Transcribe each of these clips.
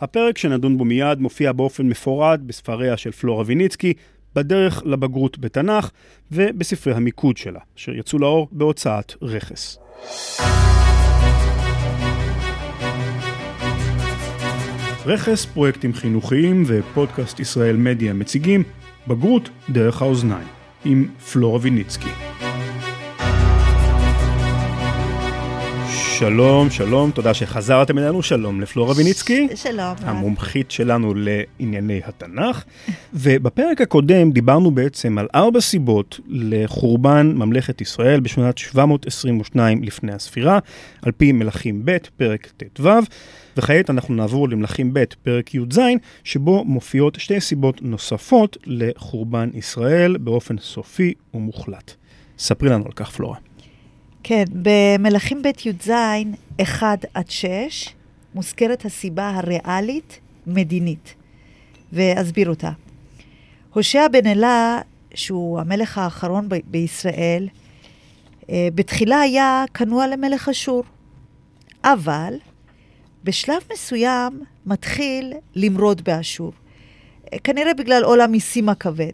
הפרק שנדון בו מיד מופיע באופן מפורט בספריה של פלורה ויניצקי, בדרך לבגרות בתנ"ך ובספרי המיקוד שלה, אשר יצאו לאור בהוצאת רכס. רכס, פרויקטים חינוכיים ופודקאסט ישראל מדיה מציגים בגרות דרך האוזניים, עם פלורה ויניצקי. שלום, שלום, תודה שחזרתם אלינו, שלום לפלורה ויניצקי. שלום. המומחית שלנו לענייני התנ"ך. ובפרק הקודם דיברנו בעצם על ארבע סיבות לחורבן ממלכת ישראל בשנת 722 לפני הספירה, על פי מלכים ב', פרק ט"ו. וכעת אנחנו נעבור למלכים ב', פרק י"ז, שבו מופיעות שתי סיבות נוספות לחורבן ישראל באופן סופי ומוחלט. ספרי לנו על כך, פלורה. כן, במלכים ב' י"ז, 1 עד 6, מוזכרת הסיבה הריאלית מדינית, ואסביר אותה. הושע בן אלה, שהוא המלך האחרון ב- בישראל, אה, בתחילה היה כנוע למלך אשור, אבל בשלב מסוים מתחיל למרוד באשור, אה, כנראה בגלל עול המיסים הכבד.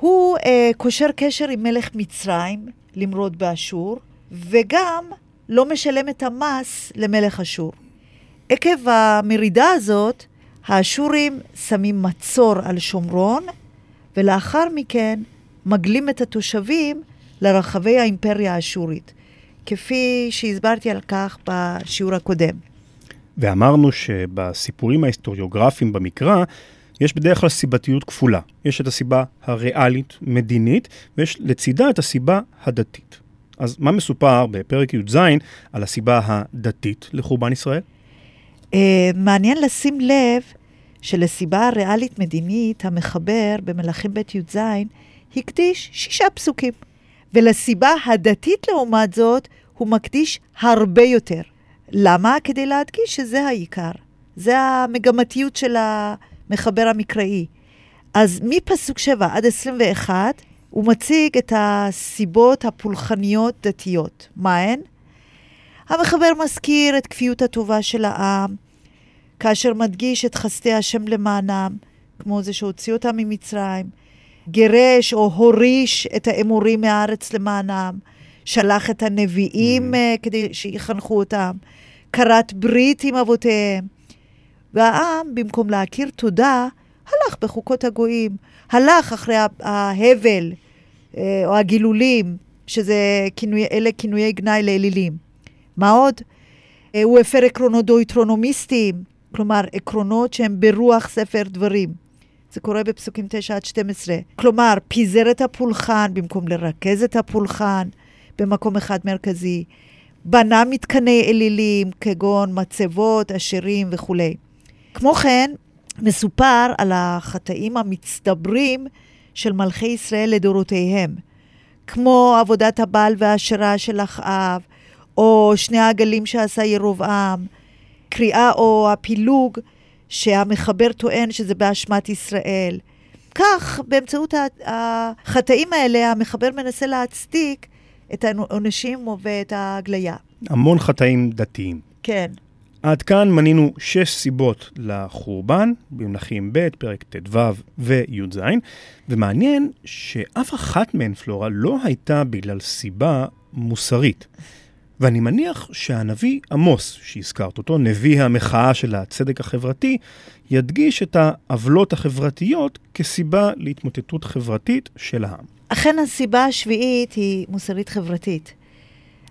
הוא אה, קושר קשר עם מלך מצרים, למרוד באשור, וגם לא משלם את המס למלך אשור. עקב המרידה הזאת, האשורים שמים מצור על שומרון, ולאחר מכן מגלים את התושבים לרחבי האימפריה האשורית, כפי שהסברתי על כך בשיעור הקודם. ואמרנו שבסיפורים ההיסטוריוגרפיים במקרא, יש בדרך כלל סיבתיות כפולה. יש את הסיבה הריאלית, מדינית, ויש לצידה את הסיבה הדתית. אז מה מסופר בפרק י"ז על הסיבה הדתית לחורבן ישראל? Uh, מעניין לשים לב שלסיבה הריאלית מדינית, המחבר במלכים ב' י"ז הקדיש שישה פסוקים. ולסיבה הדתית לעומת זאת, הוא מקדיש הרבה יותר. למה? כדי להדגיש שזה העיקר. זה המגמתיות של המחבר המקראי. אז מפסוק 7 עד 21, הוא מציג את הסיבות הפולחניות דתיות. מה הן? המחבר מזכיר את כפיות הטובה של העם, כאשר מדגיש את חסדי השם למענם, כמו זה שהוציא אותם ממצרים, גירש או הוריש את האמורים מהארץ למענם, שלח את הנביאים mm. כדי שיחנכו אותם, כרת ברית עם אבותיהם. והעם, במקום להכיר תודה, הלך בחוקות הגויים, הלך אחרי ההבל אה, או הגילולים, שזה כינוי, כינויי גנאי לאלילים. מה עוד? אה, הוא הפר עקרונות דויטרונומיסטיים, כלומר עקרונות שהם ברוח ספר דברים. זה קורה בפסוקים 9 עד 12. כלומר, פיזר את הפולחן במקום לרכז את הפולחן במקום אחד מרכזי. בנה מתקני אלילים, כגון מצבות, אשרים וכולי. כמו כן, מסופר על החטאים המצטברים של מלכי ישראל לדורותיהם, כמו עבודת הבעל וההשערה של אחאב, או שני העגלים שעשה ירובעם, קריאה או הפילוג שהמחבר טוען שזה באשמת ישראל. כך, באמצעות החטאים האלה, המחבר מנסה להצדיק את העונשים ואת ההגליה. המון חטאים דתיים. כן. עד כאן מנינו שש סיבות לחורבן, במלכים ב', פרק ט"ו וי"ז, ומעניין שאף אחת מהן, פלורה, לא הייתה בגלל סיבה מוסרית. ואני מניח שהנביא עמוס, שהזכרת אותו, נביא המחאה של הצדק החברתי, ידגיש את העוולות החברתיות כסיבה להתמוטטות חברתית של העם. אכן הסיבה השביעית היא מוסרית חברתית.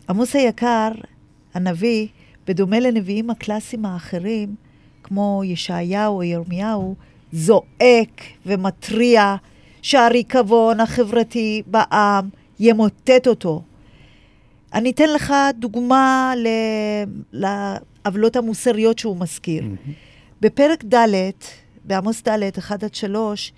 עמוס היקר, הנביא, בדומה לנביאים הקלאסיים האחרים, כמו ישעיהו או ירמיהו, זועק ומתריע שהריקבון החברתי בעם ימוטט אותו. אני אתן לך דוגמה לעוולות המוסריות שהוא מזכיר. Mm-hmm. בפרק ד', בעמוס ד', 1 עד 3,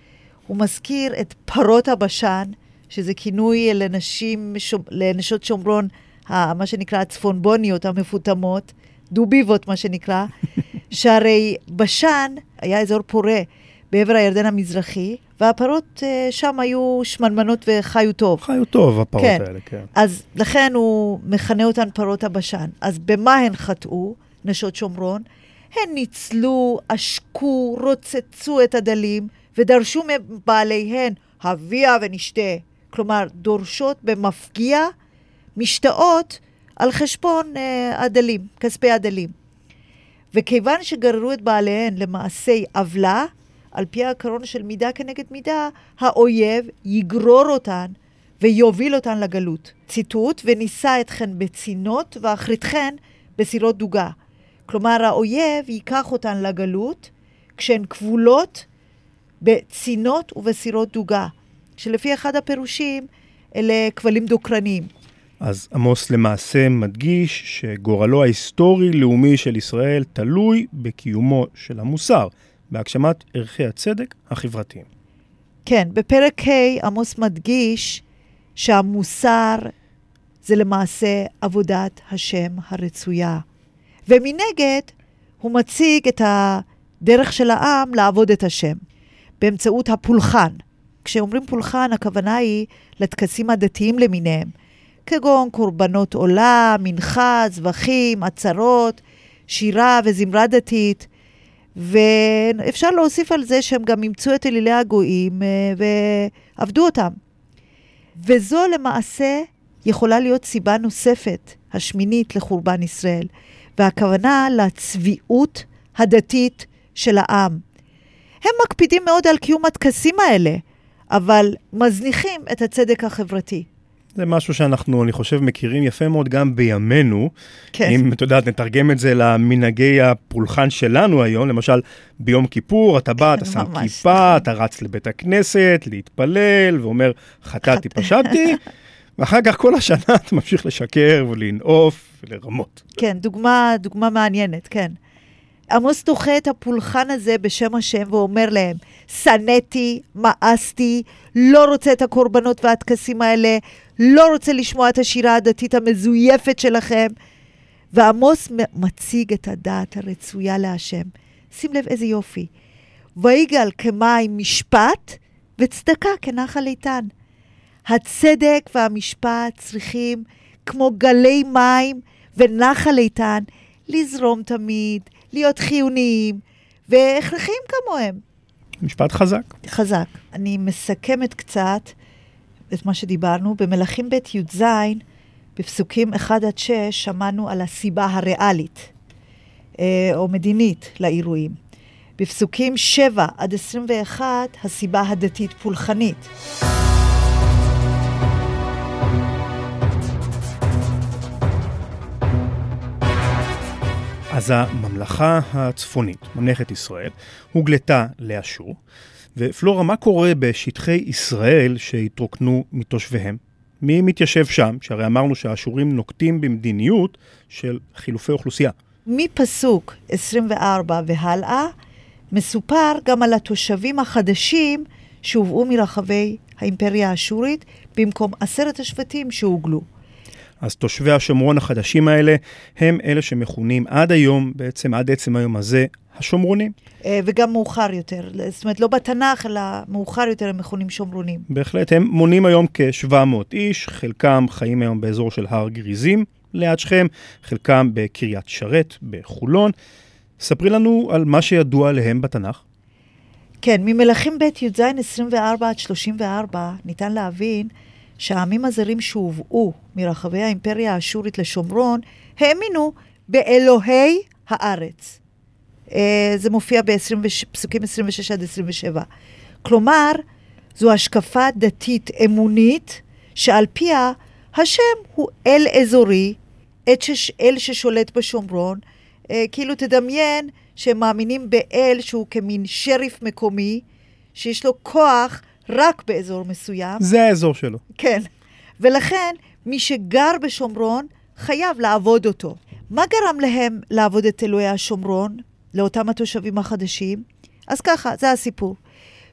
הוא מזכיר את פרות הבשן, שזה כינוי לנשים, לנשות שומרון מה שנקרא הצפונבוניות המפותמות, דוביבות מה שנקרא, שהרי בשן היה אזור פורה בעבר הירדן המזרחי, והפרות uh, שם היו שמנמנות וחיו טוב. חיו טוב, הפרות כן. האלה, כן. אז לכן הוא מכנה אותן פרות הבשן. אז במה הן חטאו, נשות שומרון? הן ניצלו, עשקו, רוצצו את הדלים, ודרשו מבעליהן, הביאה ונשתה. כלומר, דורשות במפגיע משתאות על חשבון הדלים, כספי הדלים. וכיוון שגררו את בעליהן למעשי עוולה, על פי העקרון של מידה כנגד מידה, האויב יגרור אותן ויוביל אותן לגלות. ציטוט, ונישא אתכן בצינות ואחריתכן בסירות דוגה. כלומר, האויב ייקח אותן לגלות כשהן כבולות בצינות ובסירות דוגה, שלפי אחד הפירושים אלה כבלים דוקרניים. אז עמוס למעשה מדגיש שגורלו ההיסטורי-לאומי של ישראל תלוי בקיומו של המוסר, בהגשמת ערכי הצדק החברתיים. כן, בפרק ה' עמוס מדגיש שהמוסר זה למעשה עבודת השם הרצויה. ומנגד, הוא מציג את הדרך של העם לעבוד את השם, באמצעות הפולחן. כשאומרים פולחן, הכוונה היא לטקסים הדתיים למיניהם, כגון קורבנות עולה, מנחה, זבחים, עצרות, שירה וזמרה דתית. ואפשר להוסיף על זה שהם גם אימצו את אלילי הגויים אה, ועבדו אותם. וזו למעשה יכולה להיות סיבה נוספת, השמינית, לחורבן ישראל, והכוונה לצביעות הדתית של העם. הם מקפידים מאוד על קיום הטקסים האלה, אבל מזניחים את הצדק החברתי. זה משהו שאנחנו, אני חושב, מכירים יפה מאוד גם בימינו. כן. אם, את יודעת, נתרגם את זה למנהגי הפולחן שלנו היום, למשל, ביום כיפור, אתה בא, אתה שם כיפה, נכון. אתה רץ לבית הכנסת, להתפלל, ואומר, חטאתי, פשטתי, ואחר כך כל השנה אתה ממשיך לשקר ולנאוף ולרמות. כן, דוגמה, דוגמה מעניינת, כן. עמוס דוחה את הפולחן הזה בשם השם ואומר להם, שנאתי, מאסתי, לא רוצה את הקורבנות והטקסים האלה, לא רוצה לשמוע את השירה הדתית המזויפת שלכם. ועמוס מציג את הדעת הרצויה להשם. שים לב איזה יופי. ויגאל כמים משפט וצדקה כנחל איתן. הצדק והמשפט צריכים, כמו גלי מים ונחל איתן, לזרום תמיד, להיות חיוניים והכרחיים כמוהם. משפט חזק. חזק. אני מסכמת קצת את מה שדיברנו. במלכים ב' י"ז, בפסוקים 1 עד 6, שמענו על הסיבה הריאלית, אה, או מדינית, לאירועים. בפסוקים 7 עד 21, הסיבה הדתית פולחנית. אז הממלכה הצפונית, ממלכת ישראל, הוגלתה לאשור, ופלורה, מה קורה בשטחי ישראל שהתרוקנו מתושביהם? מי מתיישב שם? שהרי אמרנו שהאשורים נוקטים במדיניות של חילופי אוכלוסייה. מפסוק 24 והלאה, מסופר גם על התושבים החדשים שהובאו מרחבי האימפריה האשורית במקום עשרת השבטים שהוגלו. אז תושבי השומרון החדשים האלה הם אלה שמכונים עד היום, בעצם עד עצם היום הזה, השומרונים. אה, וגם מאוחר יותר, זאת אומרת לא בתנ"ך, אלא מאוחר יותר הם מכונים שומרונים. בהחלט, הם מונים היום כ-700 איש, חלקם חיים היום באזור של הר גריזים ליד שכם, חלקם בקריית שרת בחולון. ספרי לנו על מה שידוע עליהם בתנ"ך. כן, ממלכים ב' י"ז 24 עד 34 ניתן להבין שהעמים הזרים שהובאו מרחבי האימפריה האשורית לשומרון, האמינו באלוהי הארץ. אה, זה מופיע בפסוקים 26 עד 27. כלומר, זו השקפה דתית אמונית, שעל פיה השם הוא אל אזורי, אל ששולט בשומרון. אה, כאילו תדמיין שהם מאמינים באל שהוא כמין שריף מקומי, שיש לו כוח רק באזור מסוים. זה האזור שלו. כן. ולכן, מי שגר בשומרון חייב לעבוד אותו. מה גרם להם לעבוד את אלוהי השומרון, לאותם התושבים החדשים? אז ככה, זה הסיפור.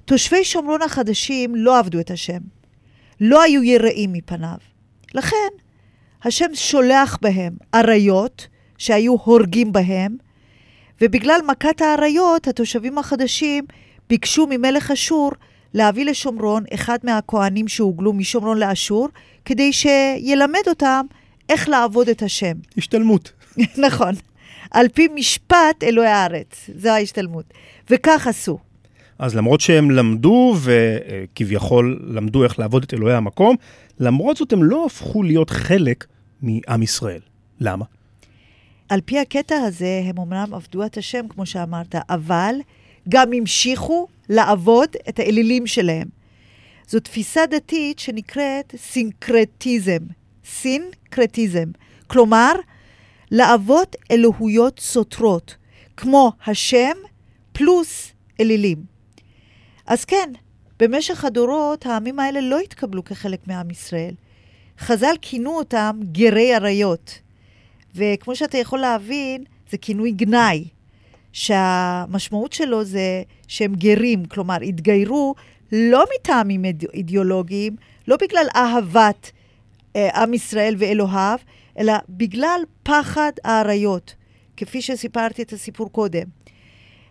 תושבי שומרון החדשים לא עבדו את השם. לא היו יראים מפניו. לכן, השם שולח בהם אריות שהיו הורגים בהם, ובגלל מכת האריות, התושבים החדשים ביקשו ממלך אשור להביא לשומרון אחד מהכוהנים שהוגלו משומרון לאשור, כדי שילמד אותם איך לעבוד את השם. השתלמות. נכון. על פי משפט אלוהי הארץ. זו ההשתלמות. וכך עשו. אז למרות שהם למדו וכביכול למדו איך לעבוד את אלוהי המקום, למרות זאת הם לא הפכו להיות חלק מעם ישראל. למה? על פי הקטע הזה, הם אומנם עבדו את השם, כמו שאמרת, אבל גם המשיכו לעבוד את האלילים שלהם. זו תפיסה דתית שנקראת סינקרטיזם. סינקרטיזם. כלומר, לעבוד אלוהויות סותרות, כמו השם פלוס אלילים. אז כן, במשך הדורות העמים האלה לא התקבלו כחלק מעם ישראל. חז"ל כינו אותם גרי אריות. וכמו שאתה יכול להבין, זה כינוי גנאי, שהמשמעות שלו זה שהם גרים, כלומר, התגיירו לא מטעמים אידיאולוגיים, לא בגלל אהבת אה, עם ישראל ואלוהיו, אלא בגלל פחד האריות, כפי שסיפרתי את הסיפור קודם.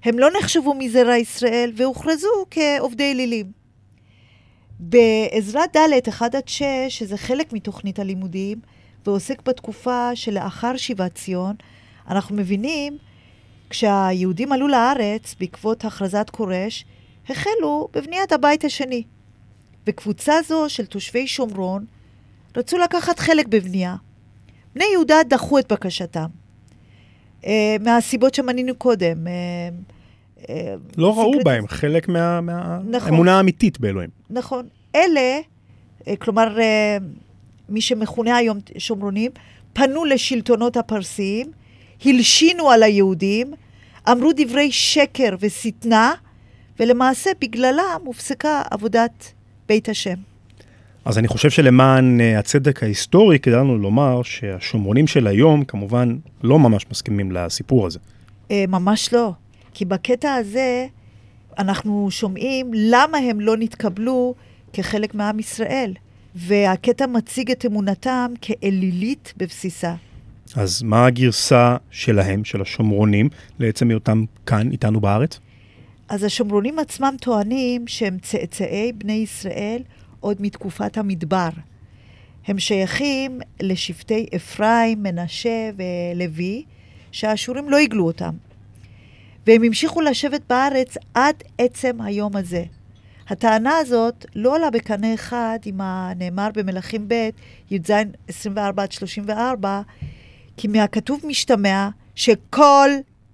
הם לא נחשבו מזרע ישראל והוכרזו כעובדי אלילים. בעזרה ד' 1 עד 6, שזה חלק מתוכנית הלימודים, ועוסק בתקופה שלאחר שיבת ציון, אנחנו מבינים, כשהיהודים עלו לארץ בעקבות הכרזת כורש, החלו בבניית הבית השני. וקבוצה זו של תושבי שומרון רצו לקחת חלק בבנייה. בני יהודה דחו את בקשתם. Uh, מהסיבות שמנינו קודם. Uh, uh, לא ראו בהם חלק מהאמונה נכון, האמיתית באלוהים. נכון. אלה, uh, כלומר, uh, מי שמכונה היום שומרונים, פנו לשלטונות הפרסיים, הלשינו על היהודים, אמרו דברי שקר ושטנה, ולמעשה בגללם הופסקה עבודת בית השם. אז אני חושב שלמען uh, הצדק ההיסטורי, כדאי לנו לומר שהשומרונים של היום כמובן לא ממש מסכימים לסיפור הזה. Uh, ממש לא. כי בקטע הזה אנחנו שומעים למה הם לא נתקבלו כחלק מעם ישראל. והקטע מציג את אמונתם כאלילית בבסיסה. אז מה הגרסה שלהם, של השומרונים, לעצם היותם כאן איתנו בארץ? אז השומרונים עצמם טוענים שהם צאצאי בני ישראל עוד מתקופת המדבר. הם שייכים לשבטי אפרים, מנשה ולוי, שהאשורים לא הגלו אותם. והם המשיכו לשבת בארץ עד עצם היום הזה. הטענה הזאת לא עולה בקנה אחד עם הנאמר במלכים ב', י"ז 24 עד 34, כי מהכתוב משתמע שכל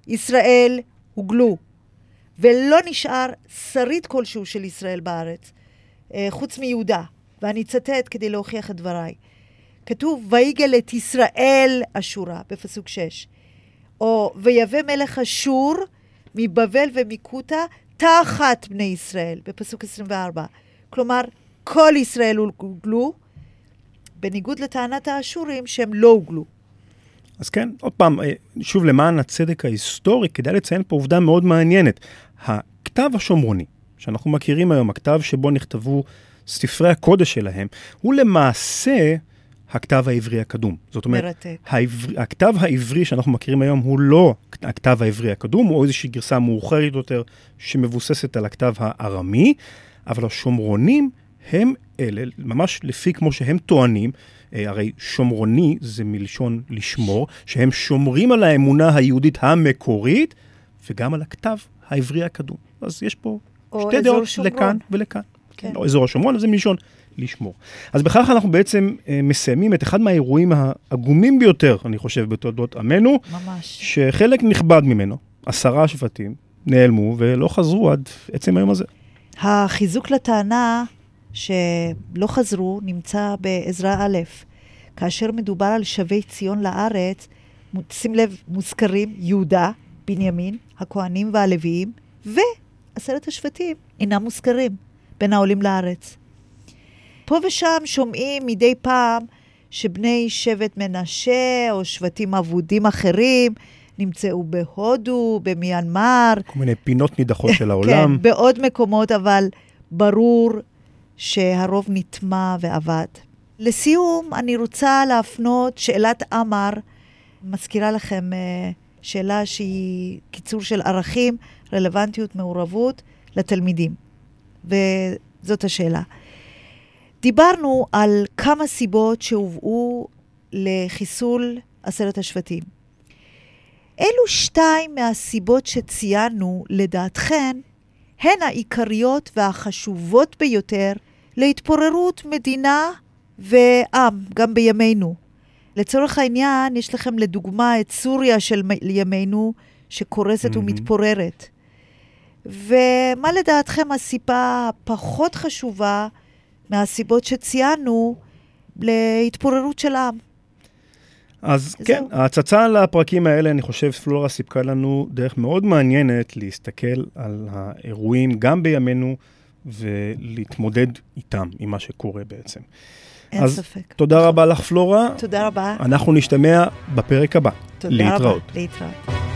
ישראל הוגלו, ולא נשאר שריד כלשהו של ישראל בארץ, אה, חוץ מיהודה. ואני אצטט כדי להוכיח את דבריי. כתוב, ויגל את ישראל אשורה, בפסוק 6. או, ויבא מלך אשור מבבל ומכותה תחת בני ישראל, בפסוק 24. כלומר, כל ישראל הוגלו, בניגוד לטענת האשורים שהם לא הוגלו. אז כן, עוד פעם, אה, שוב, למען הצדק ההיסטורי, כדאי לציין פה עובדה מאוד מעניינת. הכתב השומרוני, שאנחנו מכירים היום, הכתב שבו נכתבו ספרי הקודש שלהם, הוא למעשה הכתב העברי הקדום. זאת אומרת, מרתק. העבר, הכתב העברי שאנחנו מכירים היום הוא לא הכתב העברי הקדום, הוא איזושהי גרסה מאוחרת יותר שמבוססת על הכתב הארמי, אבל השומרונים הם אלה, ממש לפי כמו שהם טוענים, אה, הרי שומרוני זה מלשון לשמור, שהם שומרים על האמונה היהודית המקורית וגם על הכתב העברי הקדום. אז יש פה שתי דעות שומרון. לכאן ולכאן. כן. לא אזור השומרון, זה מלשון לשמור. אז בכך אנחנו בעצם אה, מסיימים את אחד מהאירועים העגומים ביותר, אני חושב, בתולדות עמנו. ממש. שחלק נכבד ממנו, עשרה שבטים, נעלמו ולא חזרו עד עצם היום הזה. החיזוק לטענה שלא חזרו נמצא בעזרה א', כאשר מדובר על שבי ציון לארץ, שים לב, מוזכרים יהודה, בנימין, הכהנים והלוויים, ועשרת השבטים אינם מוזכרים בין העולים לארץ. פה ושם שומעים מדי פעם שבני שבט מנשה או שבטים אבודים אחרים נמצאו בהודו, במיינמר. כל מיני פינות נידחות של העולם. כן, בעוד מקומות, אבל ברור שהרוב נטמע ועבד. לסיום, אני רוצה להפנות שאלת עמר, מזכירה לכם אה, שאלה שהיא קיצור של ערכים, רלוונטיות, מעורבות לתלמידים. וזאת השאלה. דיברנו על כמה סיבות שהובאו לחיסול עשרת השבטים. אילו שתיים מהסיבות שציינו, לדעתכן, הן העיקריות והחשובות ביותר להתפוררות מדינה ועם, גם בימינו. לצורך העניין, יש לכם לדוגמה את סוריה של ימינו, שקורסת mm-hmm. ומתפוררת. ומה לדעתכם הסיבה הפחות חשובה מהסיבות שציינו להתפוררות של העם? אז זהו. כן, ההצצה על הפרקים האלה, אני חושב, פלורה סיפקה לנו דרך מאוד מעניינת להסתכל על האירועים גם בימינו ולהתמודד איתם, עם מה שקורה בעצם. אין אז ספק. תודה רבה לך, פלורה. תודה רבה. אנחנו נשתמע בפרק הבא. תודה להתראות. רבה. להתראות.